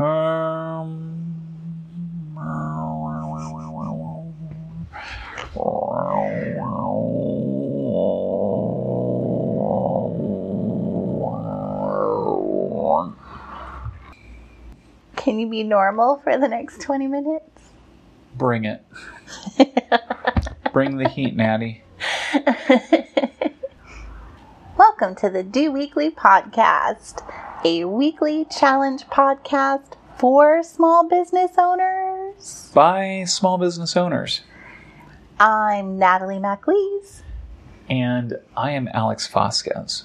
Can you be normal for the next 20 minutes? Bring it. Bring the heat, Natty. Welcome to the Do Weekly Podcast, a weekly challenge podcast for small business owners. By small business owners. I'm Natalie MacLees. And I am Alex Vasquez.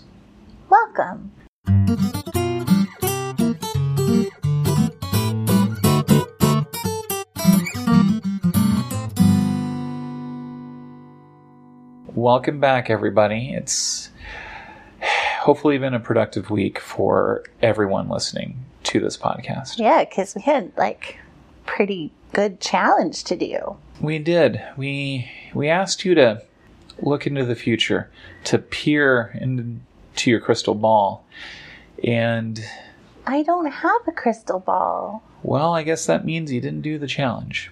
Welcome. Welcome back, everybody. It's hopefully been a productive week for everyone listening to this podcast. Yeah, because we had like pretty good challenge to do. We did. We we asked you to look into the future, to peer into your crystal ball, and I don't have a crystal ball. well, I guess that means you didn't do the challenge.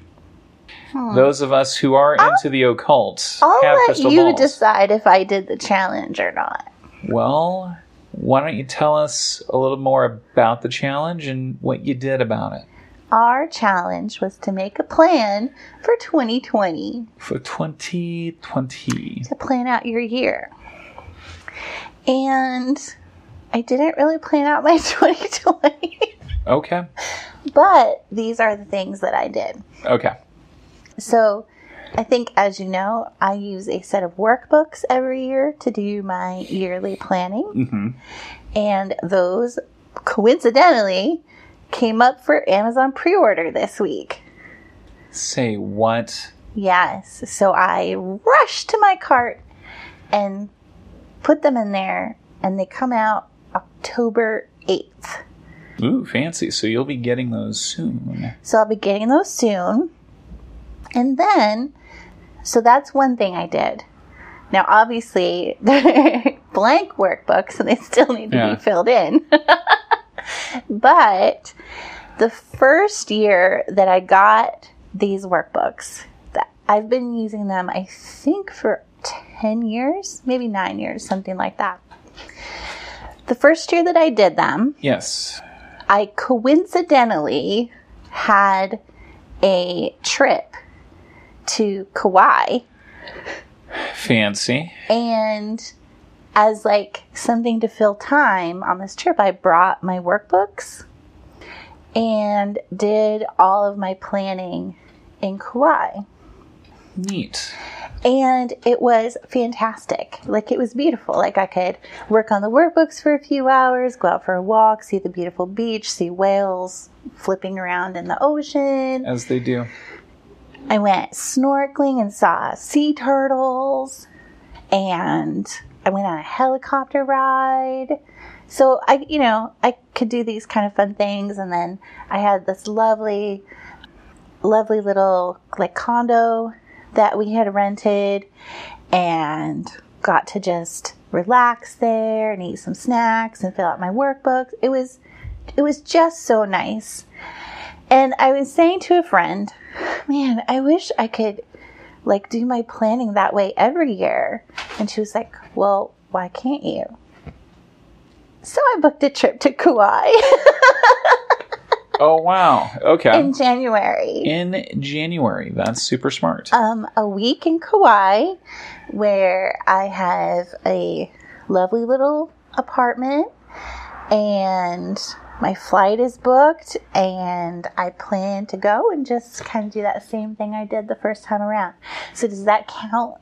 Hmm. Those of us who are into the occult I'll have let crystal you balls. decide if I did the challenge or not. Well, why don't you tell us a little more about the challenge and what you did about it Our challenge was to make a plan for 2020 for 2020? to plan out your year. And I didn't really plan out my 2020, Okay. but these are the things that I did. Okay. So, I think, as you know, I use a set of workbooks every year to do my yearly planning. hmm And those coincidentally came up for Amazon pre order this week. Say what? Yes. So I rushed to my cart and put them in there, and they come out October 8th. Ooh, fancy. So you'll be getting those soon. So I'll be getting those soon. And then, so that's one thing I did. Now, obviously, they're blank workbooks and they still need to Yeah. be filled in. but the first year that I got these workbooks, that I've been using them, I think, for 10 years, maybe nine years, something like that. The first year that I did them, Yes. I coincidentally had a trip to Kauai Fancy. and as like something to fill time on this trip I brought my workbooks and did all of my planning in Kauai Neat. and it was fantastic. Like it was beautiful. Like I could work on the workbooks for a few hours, go out for a walk, see the beautiful beach, see whales flipping around in the ocean. As they do. I went snorkeling and saw sea turtles and I went on a helicopter ride. So I, you know, I could do these kind of fun things and then I had this lovely lovely little like condo that we had rented and got to just relax there and eat some snacks and fill out my workbooks. It was it was just so nice. And I was saying to a friend, man, I wish I could like do my planning that way every year. And she was like, well, why can't you? So I booked a trip to Kauai Oh, wow. Okay. in January. In January. That's super smart. um, a week in Kauai where I have a lovely little apartment and my flight is booked and I plan to go and just kind of do that same thing I did the first time around. So does that count?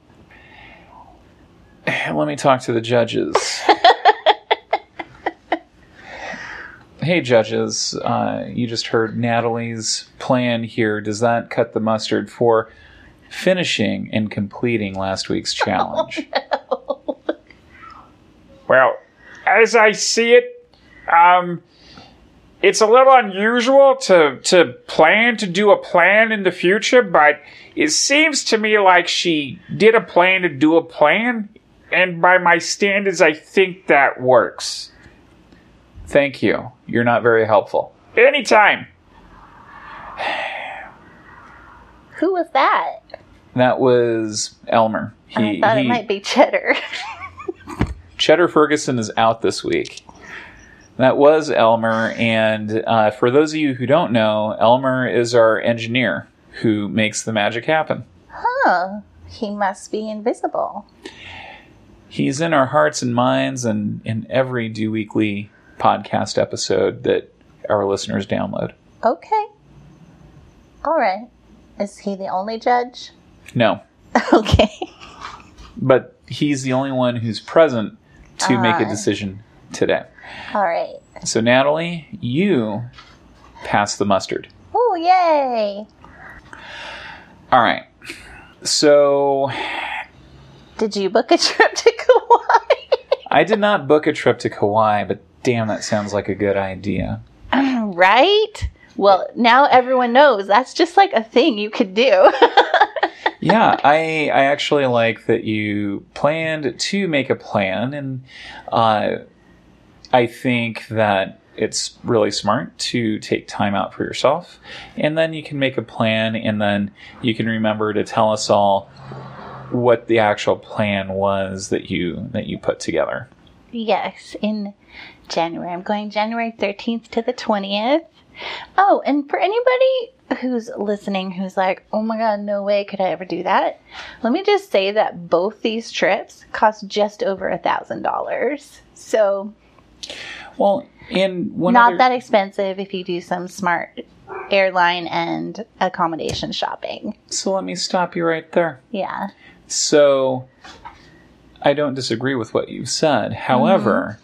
Let me talk to the judges. hey, judges. Uh, you just heard Natalie's plan here. Does that cut the mustard for finishing and completing last week's challenge? Well, as I see it, um, it's a little unusual to to plan to do a plan in the future, but it seems to me like she did a plan to do a plan, and by my standards, I think that works. Thank you. You're not very helpful. Anytime. Who was that? That was Elmer. I thought it might be Cheddar. Cheddar Ferguson is out this week. That was Elmer, and uh, for those of you who don't know, Elmer is our engineer who makes the magic happen. huh. He must be invisible. He's in our hearts and minds and in every Do Weekly podcast episode that our listeners download. Okay. All right. Is he the only judge? No, Okay. but he's the only one who's present to make a decision today. All right. So, Natalie, you pass the mustard. Oh, yay. All right. So, Did you book a trip to Kauai? I did not book a trip to Kauai, but damn, that sounds like a good idea. right? Well, now everyone knows that's just like a thing you could do. yeah, I I actually like that you planned to make a plan, and uh, I think that it's really smart to take time out for yourself, and then you can make a plan, and then you can remember to tell us all what the actual plan was that you that you put together. yes, in January. I'm going January 13th to the 20th. Oh, and for anybody who's listening who's like, oh my god, no way could I ever do that, let me just say that both these trips cost just over a thousand dollars. So Well, and one not other- that expensive if you do some smart airline and accommodation shopping. So let me stop you right there. Yeah. So I don't disagree with what you've said. Mm-hmm. However,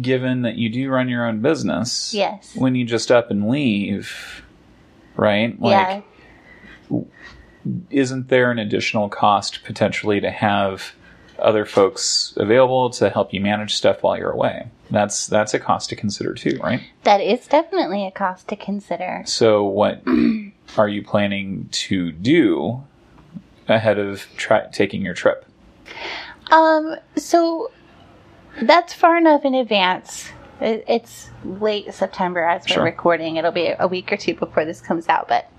given that you do run your own business, Yes. when you just up and leave, right? Like, yeah. isn't there an additional cost potentially to have other folks available to help you manage stuff while you're away? That's that's a cost to consider too, right? That is definitely a cost to consider. So, what are you planning to do ahead of tra- taking your trip? Um, so that's far enough in advance. It, it's late September as we're Sure. recording. It'll be a week or two before this comes out, but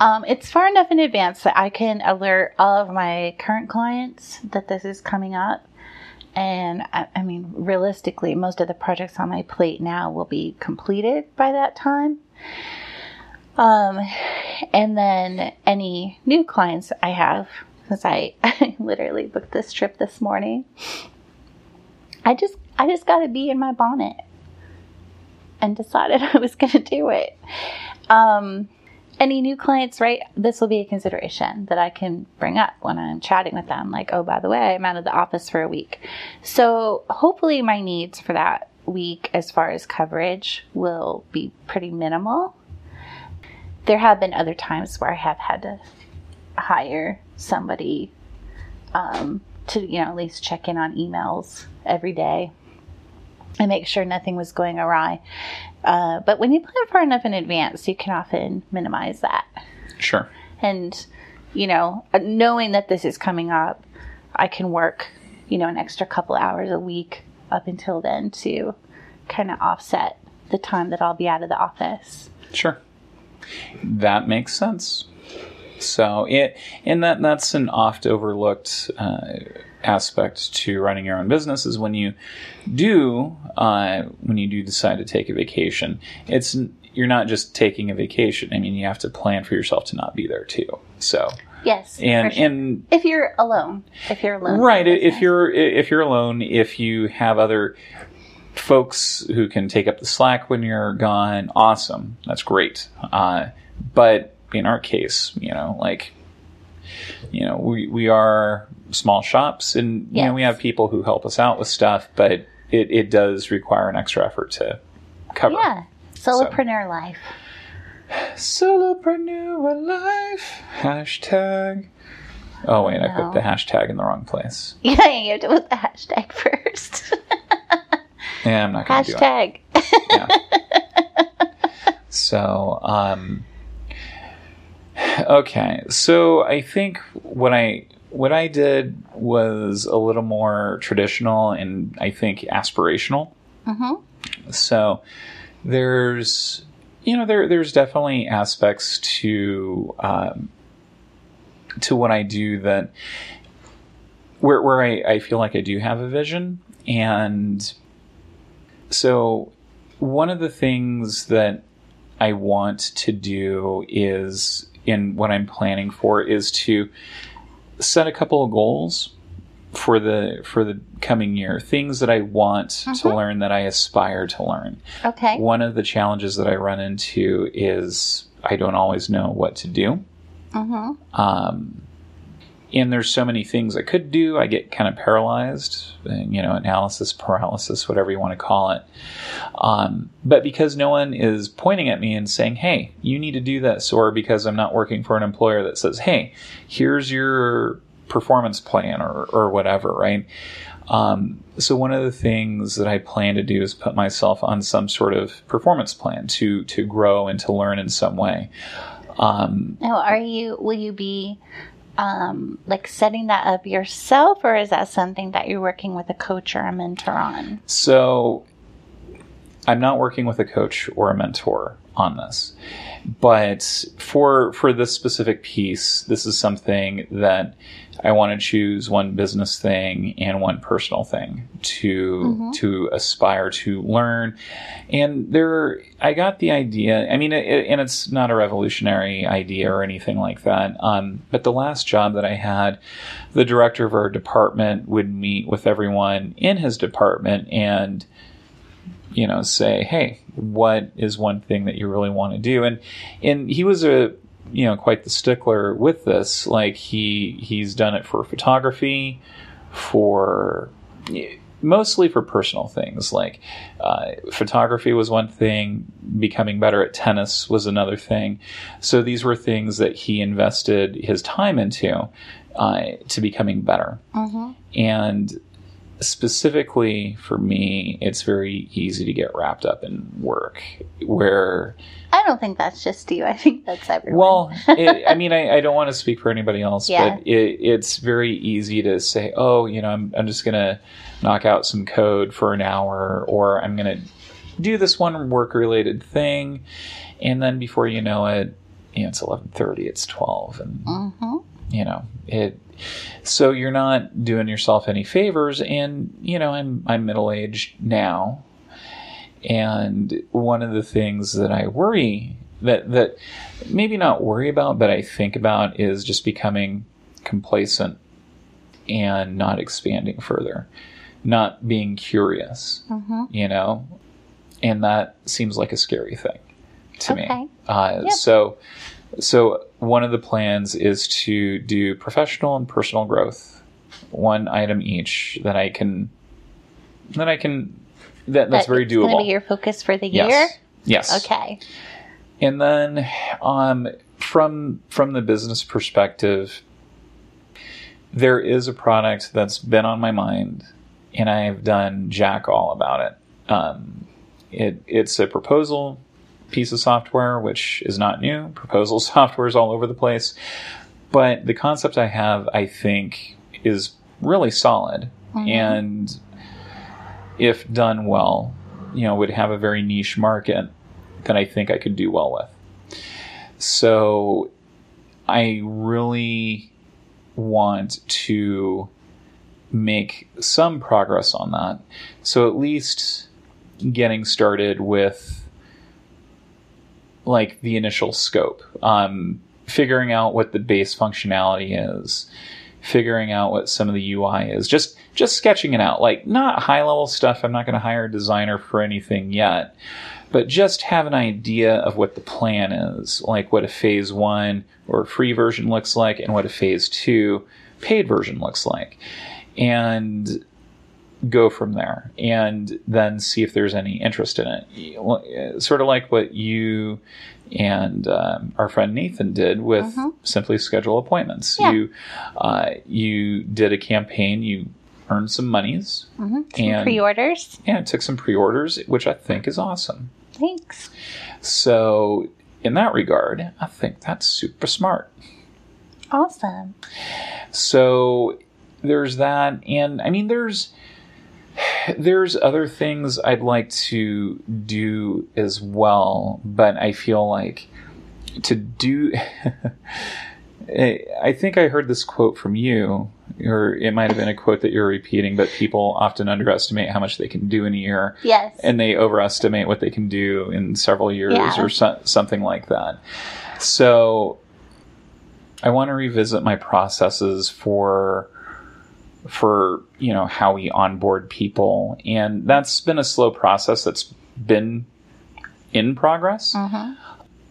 um, it's far enough in advance that I can alert all of my current clients that this is coming up. And I, I mean, realistically, most of the projects on my plate now will bee completed by that time. Um, and then any new clients I have, because I, I literally booked this trip this morning. I just I just got to be in my bonnet and decided I was going to do it. Um, any new clients, right? This will be a consideration that I can bring up when I'm chatting with them. Like, oh, by the way, I'm out of the office for a week. So hopefully, my needs for that week, as far as coverage, will be pretty minimal. There have been other times where I have had to hire somebody um, to, you know, at least check in on emails every day and make sure nothing was going awry. Uh, but when you plan far enough in advance, you can often minimize that. Sure. And, you know, uh, knowing that this is coming up, I can work, you know, an extra couple hours a week up until then to kind of offset the time that I'll be out of the office. Sure. That makes sense. So it and that that's an oft overlooked uh, aspect to running your own business is when you do uh, when you do decide to take a vacation. It's you're not just taking a vacation. I mean, you have to plan for yourself to not be there too. So Yes. and sure. and if you're alone, if you're alone, right if you're if you're alone if you have other folks who can take up the slack when you're gone awesome that's great uh, but in our case you know like you know we, we are small shops and you know we have people who help us out with stuff but it, it does require an extra effort to cover yeah, solopreneur life. solopreneur life. Hashtag. Oh wait i put the hashtag in the wrong place. Yeah, you have to put the hashtag first. yeah i'm not gonna do it. Hashtag. So, um, okay. So I think what I what I did was a little more traditional and I think aspirational. hmm So there's you know there there's definitely aspects to um, to what I do that where where I, I feel like I do have a vision and so one of the things that I want to do is in what I'm planning for is to set a couple of goals for the for the coming year things that i want to Mhm. learn that i aspire to learn Okay. one of the challenges that i run into is i don't always know what to do Mm-hmm. um, and there's so many things i could do i get kind of paralyzed you know analysis paralysis whatever you want to call it um, but because no one is pointing at me and saying hey you need to do this or because i'm not working for an employer that says hey here's your performance plan or, or whatever right um, so one of the things that I plan to do is put myself on some sort of performance plan to to grow and to learn in some way. Um, Now, are you? Will you be um, like setting that up yourself, or is that something that you're working with a coach or a mentor on? So I'm not working with a coach or a mentor on this. But for for this specific piece, this is something that I want to choose one business thing and one personal thing to Mhm. to aspire to learn. And there, I got the idea. I mean, it- and it's not a revolutionary idea or anything like that. Um, but the last job that I had, the director of our department would meet with everyone in his department and you know say hey what is one thing that you really want to do? And and he was a you know quite the stickler with this. Like he he's done it for photography for mostly for personal things. Like uh, photography was one thing becoming better at tennis was another thing. So these were things that he invested his time into uh, to becoming better. Mm-hmm. and specifically for me, it's very easy to get wrapped up in work. Where, I don't think that's just you. I think that's everyone. well, it, I mean, I, I don't want to speak for anybody else, Yeah. but it, it's very easy to say, oh, you know, I'm, I'm just going to knock out some code for an hour, or I'm going to do this one work related thing. And then before you know it, you know, it's 1130, it's 12. And hmm you know it so you're not doing yourself any favors and you know i'm i'm middle aged now. And one of the things that i worry that that maybe not worry about but i think about is just becoming complacent and not expanding further not being curious hmm you know? And that seems like a scary thing to me. Uh, Yep. So, so one of the plans is to do professional and personal growth, one item each that I can, that I can, that that's That very it's gonna doable. be your focus for the year. yes. Yes. Okay. And then, um, from from the business perspective, there is a product that's been on my mind, and I've done jack all about it. Um, it it's a proposal piece of software, which is not new. Proposal software is all over the place, but the concept I have, I think, is really solid, Mhm. and if done well, you know, would have a very niche market that I think I could do well with. So I really want to make some progress on that. So at least getting started with like the initial scope, um, figuring out what the base functionality is, figuring out what some of the UI is, just just sketching it out. Like not high level stuff. I'm not going to hire a designer for anything yet, but just have an idea of what the plan is, like what a phase one or free version looks like, and what a phase two paid version looks like, and go from there and then see if there's any interest in it. Sort of like what you and um, our friend Nathan did with Mhm. Simply Schedule Appointments. Yeah. You uh, you did a campaign. You earned some monies hmm And- pre-orders. and took some pre-orders, which I think is awesome. Thanks. So in that regard, I think that's super smart. Awesome. So there's that, and I mean, there's there's other things I'd like to do as well, but I feel like to do. I think I heard this quote from you, or it might have been a quote that you're repeating, but people often underestimate how much they can do in a year. Yes. And they overestimate what they can do in several years Yeah. or so, something like that. So I want to revisit my processes for for you know how we onboard people. And that's been a slow process that's been in progress. Mhm.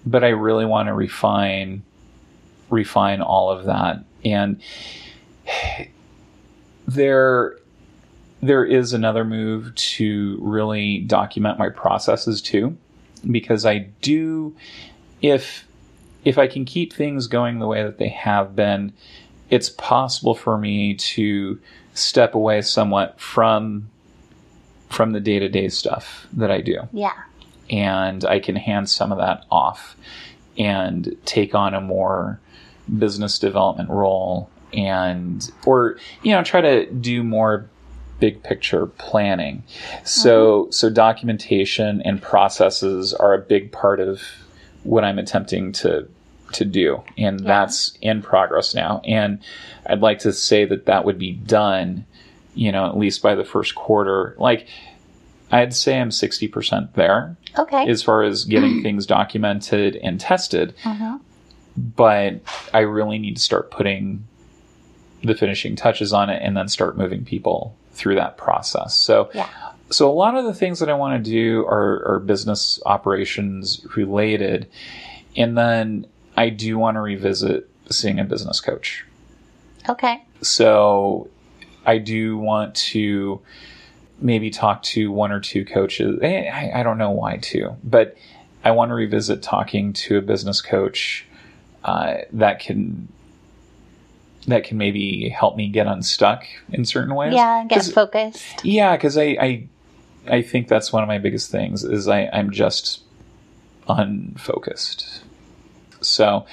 but I really want to refine refine all of that. And there there is another move to really document my processes too because I do if if I can keep things going the way that they have been it's possible for me to step away somewhat from from the day-to-day stuff that I do. Yeah. and I can hand some of that off and take on a more business development role and or you know try to do more big picture planning. So mm-hmm. so documentation and processes are a big part of what I'm attempting to to do and Yeah. that's in progress now and I'd like to say that that would be done you know at least by the first quarter like I'd say I'm 60% there Okay. as far as getting things documented and tested, Mhm. but I really need to start putting the finishing touches on it and then start moving people through that process. So, Yeah. so a lot of the things that I want to do are, are business operations related, and then I do want to revisit seeing a business coach. Okay. So I do want to maybe talk to one or two coaches. Eh, I, I don't know why to, but I want to revisit talking to a business coach uh, that can that can maybe help me get unstuck in certain ways. Yeah. Get focused. yeah, because I, I I think that's one of my biggest things is I, I'm just unfocused. So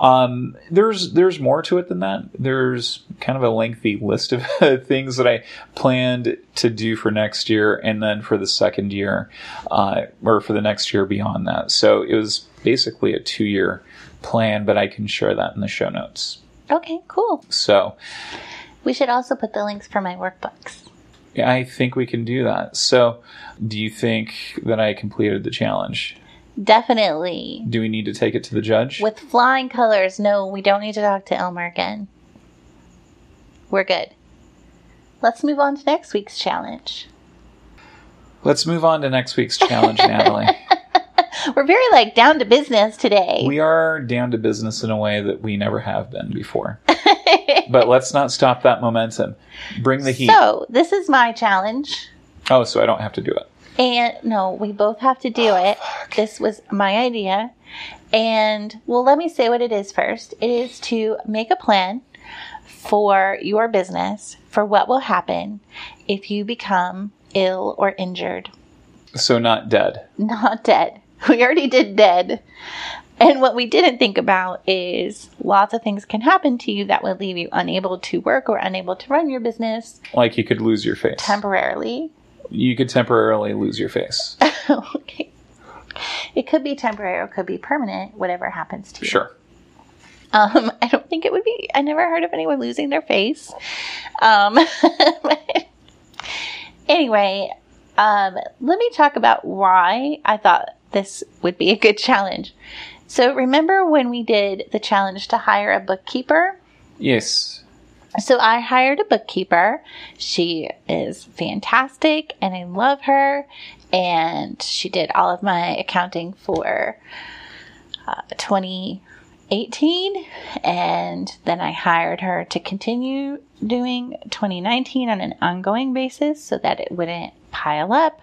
um, there's there's more to it than that. There's kind of a lengthy list of things that I planned to do for next year, and then for the second year, uh, or for the next year beyond that. So it was basically a two year plan, but I can share that in the show notes. Okay. Cool. So We should also put the links for my workbooks. I think we can do that. So, do you think that I completed the challenge? Definitely. Do we need to take it to the judge? With flying colors, no, we don't need to talk to Elmer again. We're good. Let's move on to next week's challenge. Let's move on to next week's challenge, Natalie. We're very like down to business today. We are down to business in a way that we never have been before. but let's not stop that momentum. Bring the heat. so, this is my challenge. oh, so I don't have to do it. And no, we both have to do oh, it. This was my idea. And well, let me say what it is first. It is to make a plan for your business for what will happen if you become ill or injured. So, not dead. Not dead. We already did dead. And what we didn't think about is lots of things can happen to you that would leave you unable to work or unable to run your business Like you could lose your face. temporarily. You could temporarily lose your face. okay. It could be temporary or it could be permanent, whatever happens to you. Sure. Um, I don't think it would be. I never heard of anyone losing their face. Um, anyway, um, let me talk about why I thought this would be a good challenge. So, remember when we did the challenge to hire a bookkeeper? Yes. So I hired a bookkeeper. She is fantastic and I love her. And she did all of my accounting for uh, 2018. And then I hired her to continue doing 2019 on an ongoing basis so that it wouldn't pile up.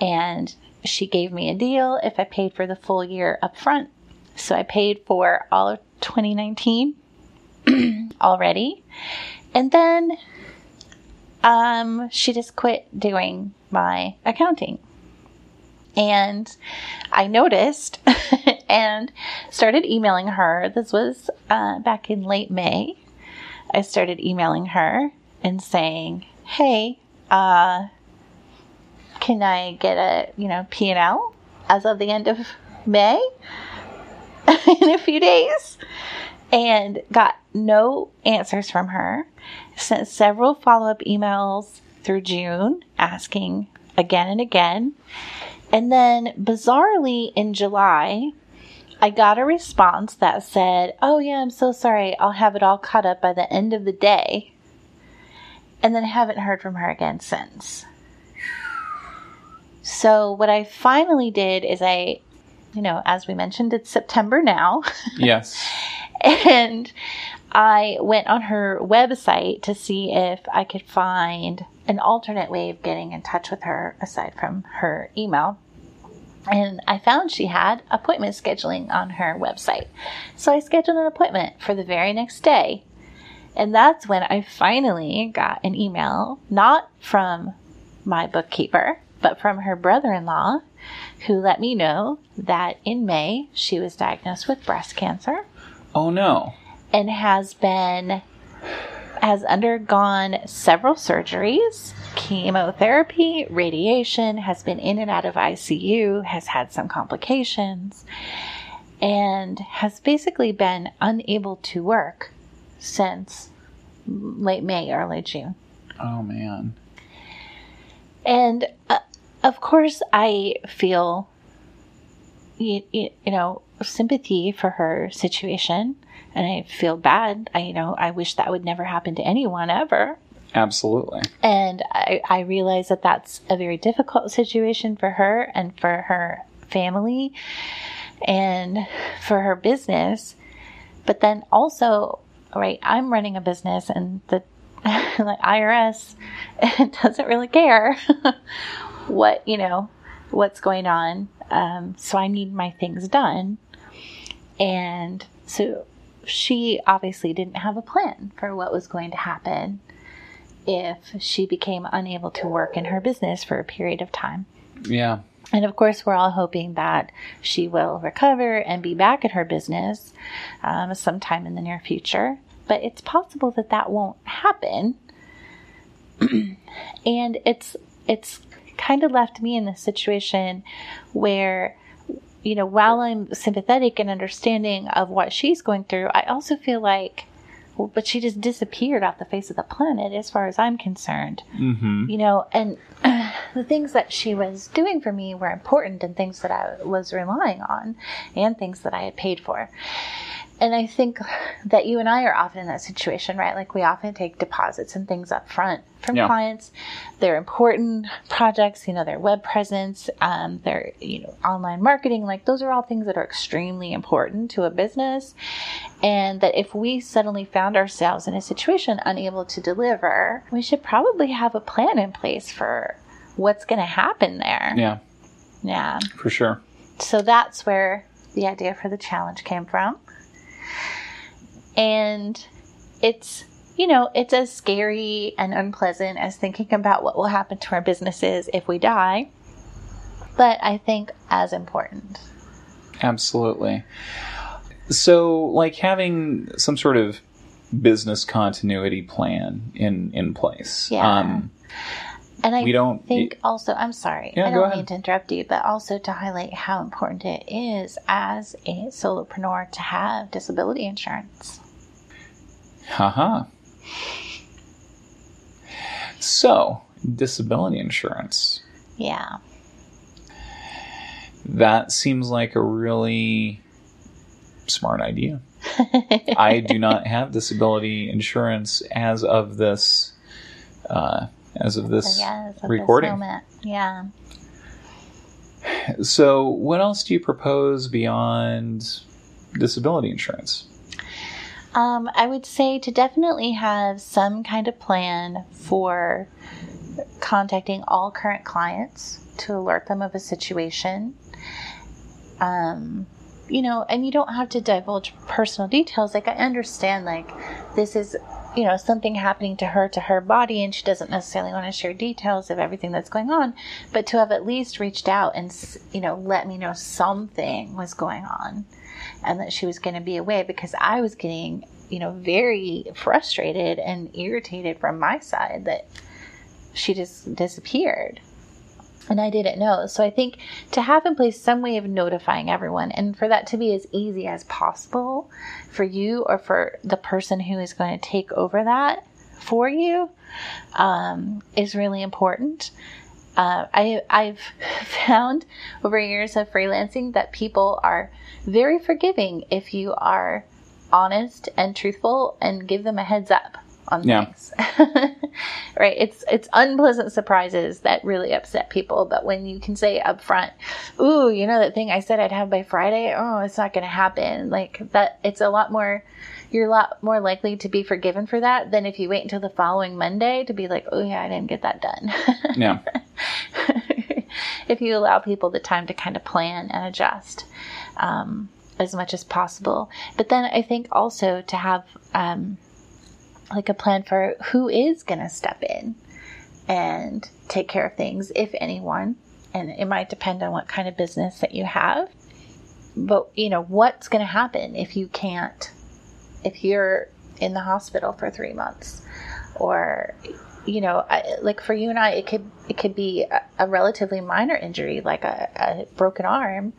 And she gave me a deal if I paid for the full year up front. So I paid for all of 2019 already. And then um, she just quit doing my accounting. And I noticed and started emailing her. This was uh, back in late May. I started emailing her and saying, Hey, uh, can I get a, you know, P&L as of the end of May in a few days? And got no answers from her. Sent several follow up emails through June asking again and again. And then bizarrely in July, I got a response that said, Oh, yeah, I'm so sorry. I'll have it all caught up by the end of the day. And then haven't heard from her again since. So, what I finally did is I, you know, as we mentioned, it's September now. Yes. and I went on her website to see if I could find an alternate way of getting in touch with her aside from her email. And I found she had appointment scheduling on her website. So I scheduled an appointment for the very next day. And that's when I finally got an email, not from my bookkeeper, but from her brother in law, who let me know that in May she was diagnosed with breast cancer Oh no. and has been has undergone several surgeries, chemotherapy, radiation, has been in and out of ICU, has had some complications, and has basically been unable to work since late May, early June. Oh man. And uh, of course, I feel, you, you, you know, sympathy for her situation. And I feel bad. I, you know, I wish that would never happen to anyone ever. Absolutely. And I, I realize that that's a very difficult situation for her and for her family and for her business. But then also, right, I'm running a business and the, IRS doesn't really care what, you know, what's going on. Um, so I need my things done. And so she obviously didn't have a plan for what was going to happen if she became unable to work in her business for a period of time. Yeah. And of course, we're all hoping that she will recover and be back at her business um, sometime in the near future. But it's possible that that won't happen. and it's it's kind of left me in this situation where you know while i'm sympathetic and understanding of what she's going through i also feel like well, but she just disappeared off the face of the planet as far as i'm concerned Mm-hmm. you know and the things that she was doing for me were important and things that i was relying on and things that i had paid for and i think that you and i are often in that situation right like we often take deposits and things up front from Yeah. clients they're important projects you know their web presence um, their you know online marketing like those are all things that are extremely important to a business and that if we suddenly found ourselves in a situation unable to deliver, we should probably have a plan in place for what's going to happen there. Yeah, Yeah. for sure. So that's where the idea for the challenge came from. And it's, you know, it's as scary and unpleasant as thinking about what will happen to our businesses if we die, but I think as important. Absolutely. So, like having some sort of business continuity plan in in place. Yeah. Um, And I We don't- think also, I'm sorry, Yeah, I don't mean to interrupt you, but also to highlight how important it is as a solopreneur to have disability insurance. haha. So, disability insurance. Yeah. That seems like a really smart idea. I do not have disability insurance as of this uh, as of this yes, at this recording. moment. Yeah. So, what else do you propose beyond disability insurance? Um, I would say to definitely have some kind of plan for contacting all current clients to alert them of a situation. Um, you know, and you don't have to divulge personal details. Like, I understand, like, this is, you know, something happening to her, to her body, and she doesn't necessarily want to share details of everything that's going on. But to have at least reached out and, you know, let me know something was going on and that she was going to be away because I was getting, you know, very frustrated and irritated from my side that she just disappeared. And I didn't know. So I think to have in place some way of notifying everyone and for that to be as easy as possible for you or for the person who is going to take over that for you um, is really important. Uh, I, I've found over years of freelancing that people are very forgiving if you are honest and truthful and give them a heads up on Yeah. things. right? It's it's unpleasant surprises that really upset people, but when you can say up front, "Ooh, you know that thing I said I'd have by Friday? Oh, it's not going to happen." Like that it's a lot more you're a lot more likely to be forgiven for that than if you wait until the following Monday to be like, "Oh yeah, I didn't get that done." Yeah. if you allow people the time to kind of plan and adjust um, as much as possible. But then I think also to have um, like a plan for who is going to step in and take care of things, if anyone. And it might depend on what kind of business that you have. But, you know, what's going to happen if you can't, if you're in the hospital for three months or you know, I, like for you and I, it could it could be a, a relatively minor injury, like a, a broken arm,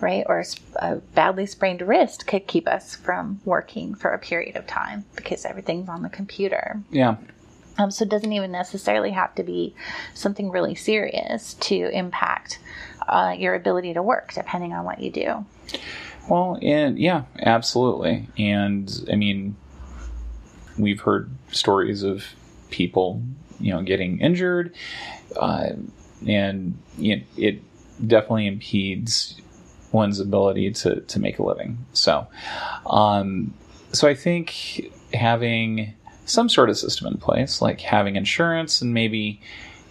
right, or a badly sprained wrist, could keep us from working for a period of time because everything's on the computer. Yeah. Um, so it doesn't even necessarily have to be something really serious to impact uh, your ability to work, depending on what you do. Well, and yeah, absolutely. And I mean, we've heard stories of people, you know, getting injured, uh, and you know, it definitely impedes one's ability to to make a living. So, um, so I think having some sort of system in place, like having insurance and maybe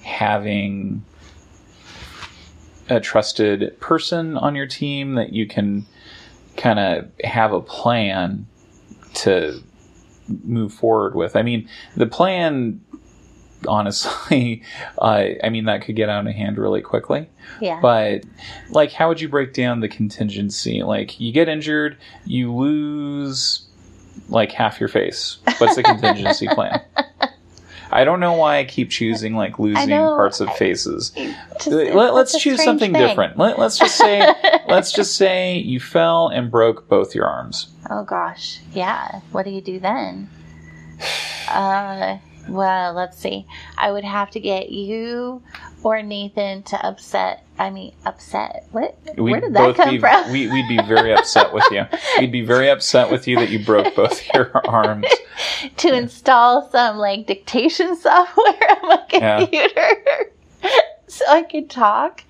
having a trusted person on your team that you can kind of have a plan to move forward with. I mean, the plan, honestly, uh, I mean, that could get out of hand really quickly. Yeah. But, like, how would you break down the contingency? Like, you get injured, you lose, like, half your face. What's the contingency plan? I don't know why I keep choosing, like, losing know. parts of faces. Just- Let, us choose something thing. different. Let, let's just say, let's just say you fell and broke both your arms. Oh gosh, yeah. What do you do then? Uh, well, let's see. I would have to get you or Nathan to upset. I mean, upset. What? We'd Where did that come be, from? We, we'd be very upset with you. We'd be very upset with you that you broke both your arms. to install some like dictation software on my Yeah. So I could talk.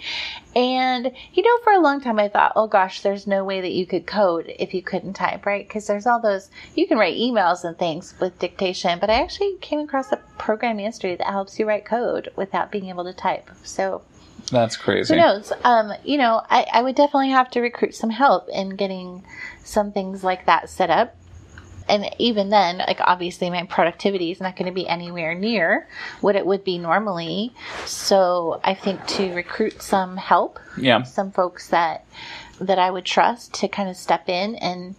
And you know, for a long time I thought, oh gosh, there's no way that you could code if you couldn't type, right? Because there's all those you can write emails and things with dictation, but I actually came across a program yesterday that helps you write code without being able to type. So That's crazy. who knows? Um, you know, I, I would definitely have to recruit some help in getting some things like that set up. And even then, like obviously my productivity is not going to be anywhere near what it would be normally. So I think to recruit some help, Yeah. some folks that that I would trust to kind of step in and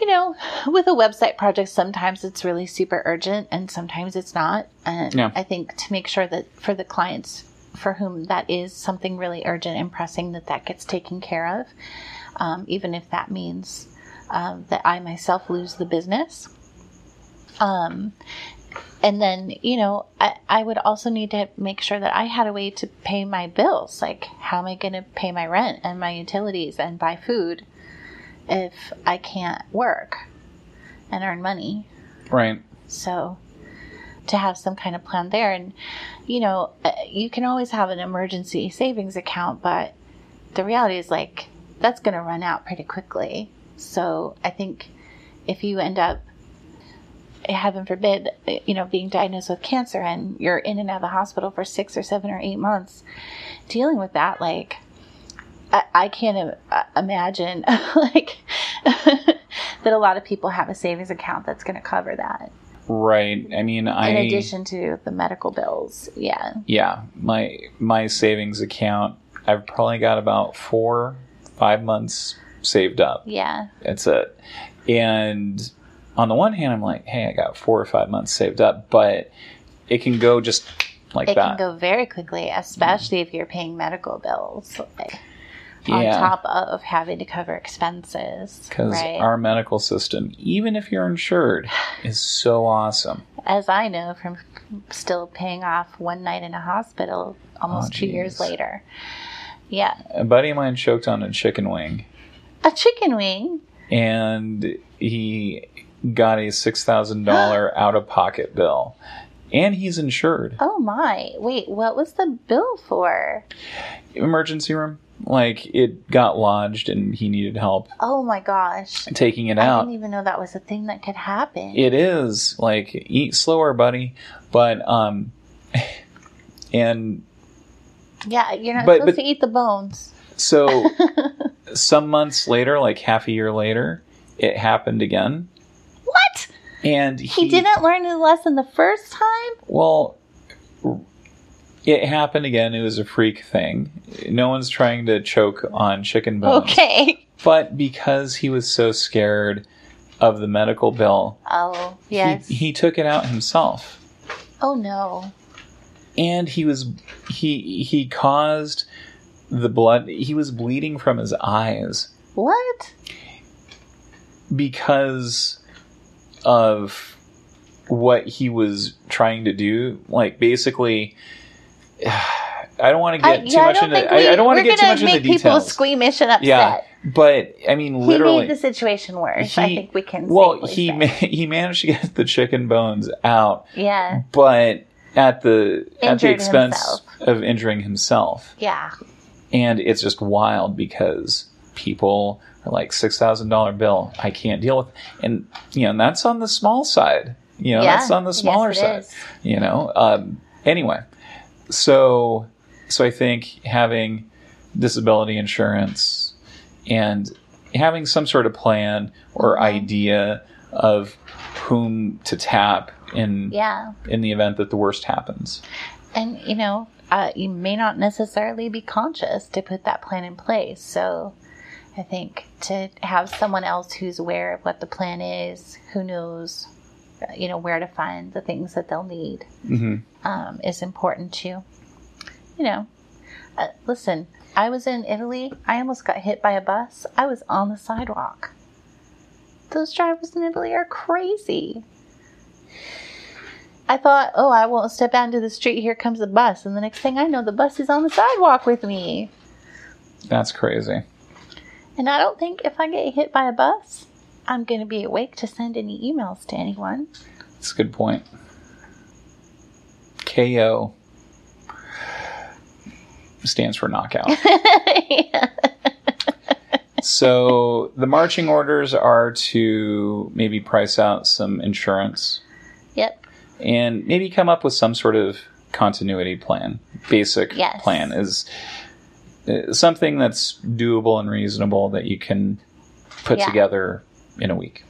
you know, with a website project, sometimes it's really super urgent and sometimes it's not. And Yeah. I think to make sure that for the clients for whom that is something really urgent and pressing, that that gets taken care of, um, even if that means um, that I myself lose the business. Um, and then, you know, I, I would also need to make sure that I had a way to pay my bills. Like, how am I going to pay my rent and my utilities and buy food if I can't work and earn money? Right. So, to have some kind of plan there. And, you know, uh, you can always have an emergency savings account, but the reality is like that's going to run out pretty quickly. So, I think if you end up heaven forbid, you know, being diagnosed with cancer and you're in and out of the hospital for six or seven or eight months, dealing with that, like, I, I can't im- uh, imagine, like, that a lot of people have a savings account that's going to cover that. Right. I mean, I. In addition to the medical bills, yeah, yeah, my my savings account, I've probably got about four, five months saved up. yeah, That's it. And on the one hand, I'm like, hey, I got four or five months saved up, but it can go just like it that. can go very quickly, especially if you're paying medical bills like, on Yeah. top of having to cover expenses. Because right? our medical system, even if you're insured, is so awesome. As I know from still paying off one night in a hospital almost Oh, two years later. Yeah. A buddy of mine choked on a chicken wing, A chicken wing. and he got a six thousand dollar out of pocket bill, and he's insured. Oh my. Wait, what was the bill for? Emergency room, like it got lodged, and he needed help Oh my gosh. taking it out. I out. didn't even know that was a thing that could happen. It is like eat slower, buddy. But um, and yeah, you're not But- supposed but- to eat the bones. So some months later, like half a year later, it happened again. What? And He, didn't learn his lesson the first time? Well, it happened again. It was a freak thing. No one's trying to choke on chicken bones. Okay. But because he was so scared of the medical bill, Oh, yes. he, he took it out himself. oh no. And he was he he caused the blood he was bleeding from his eyes What? because of what he was trying to do. Like basically I don't want to I, get too yeah, I much into think I, we, I don't want to get too much into make the people details. squeamish and upset. Yeah, but I mean literally, He made the situation worse. I think we can. well, he ma- he managed to get the chicken bones out, yeah, but at the at the expense himself. of injuring himself. yeah, And it's just wild because people are like six thousand dollar bill. I can't deal with, and you know and that's on the small side. You know yeah. that's on the smaller yes, side. is. You know. Um, anyway, so so I think having disability insurance and having some sort of plan or Mhm. idea of whom to tap in Yeah, in the event that the worst happens. and you know, uh, you may not necessarily be conscious to put that plan in place. So, I think to have someone else who's aware of what the plan is, who knows, you know, where to find the things that they'll need. hmm um, is important too. You know, uh, listen, I was in Italy. I almost got hit by a bus. I was on the sidewalk. Those drivers in Italy are crazy. I thought, oh, I won't step out into the street. Here comes the bus. And the next thing I know, the bus is on the sidewalk with me. That's crazy. And I don't think if I get hit by a bus, I'm going to be awake to send any emails to anyone. That's a good point. KO stands for knockout. yeah. so the marching orders are to maybe price out some insurance Yep. And maybe come up with some sort of continuity plan. Basic Yes. plan is uh, something that's doable and reasonable that you can put Yeah. together in a week.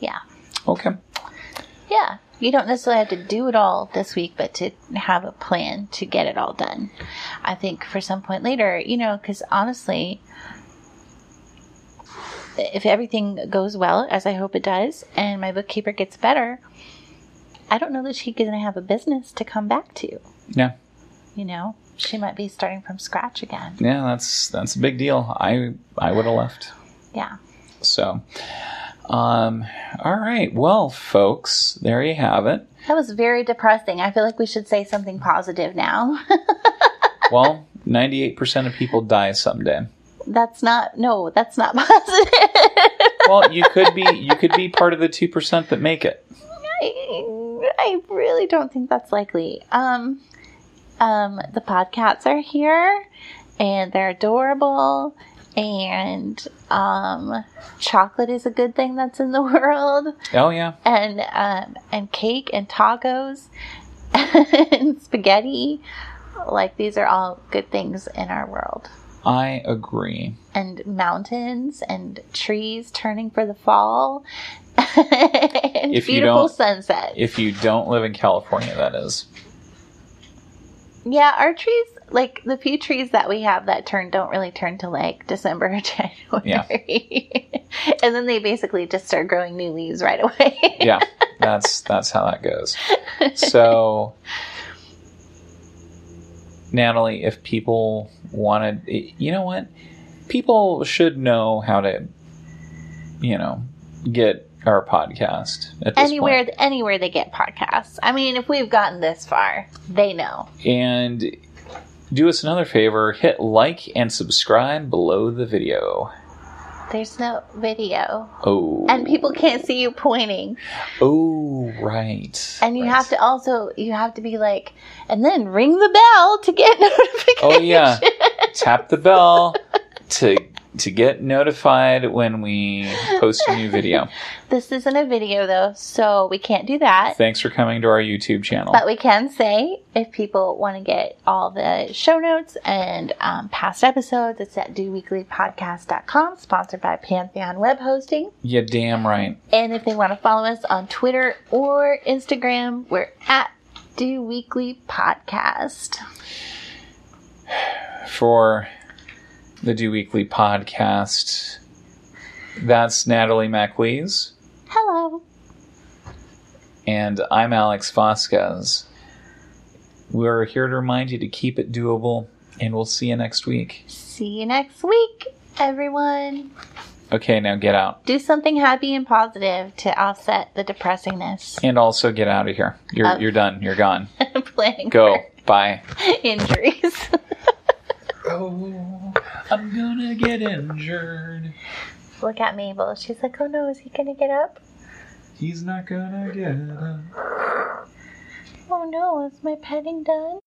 Yeah. Okay. Yeah. You don't necessarily have to do it all this week, but to have a plan to get it all done. I think for some point later, you know, because honestly, if everything goes well, as I hope it does, and my bookkeeper gets better, I don't know that she's going to have a business to come back to. Yeah. You know, she might be starting from scratch again. Yeah, that's that's a big deal. I I would have left. Yeah. So, um, all right. Well, folks, there you have it. That was very depressing. I feel like we should say something positive now. Well, ninety-eight percent of people die someday. that's not, no, that's not positive. Well, you could be you could be part of the two percent that make it. I, really don't think that's likely. Um, um, the podcasts are here, and they're adorable, and um, chocolate is a good thing that's in the world, Oh yeah, and um, and cake and tacos and spaghetti. Like these are all good things in our world. I agree. And mountains and trees turning for the fall. If you don't- sunset. If you don't live in California, that is. Yeah, our trees, like the few trees that we have that turn, don't really turn to like December or January. and then they basically just start growing new leaves right away. Yeah, that's that's how that goes. So, Natalie, if people wanted, you know what? People should know how to, you know, get our podcast Anywhere, point. anywhere they get podcasts. I mean, if we've gotten this far, they know. And do us another favor hit like and subscribe below the video. There's no video, Oh. and people can't see you pointing. Oh, right. And you right. have to also you have to be like, and then ring the bell to get notification. Oh, yeah. Tap the bell to to get notified when we post a new video. This isn't a video though, so we can't do that. Thanks for coming to our YouTube channel. But we can say if people want to get all the show notes and um, past episodes, it's at doweeklypodcast.com, sponsored by Pantheon Web Hosting. Yeah, damn right. And if they want to follow us on Twitter or Instagram, we're at Do Weekly Podcast. For the Do Weekly podcast, that's Natalie MacLees, Hello. and I'm Alex Vasquez. We're here to remind you to keep it doable, and we'll see you next week. See you next week, everyone. Okay, now get out. Do something happy and positive to offset the depressingness. And also get out of here. You're, Oh. you're done. You're gone. Planning Go. Bye. injuries. Oh, I'm gonna get injured. Look at Mabel. She's like, oh no, is he to get up? He's not gonna get up. Oh no, is my petting done?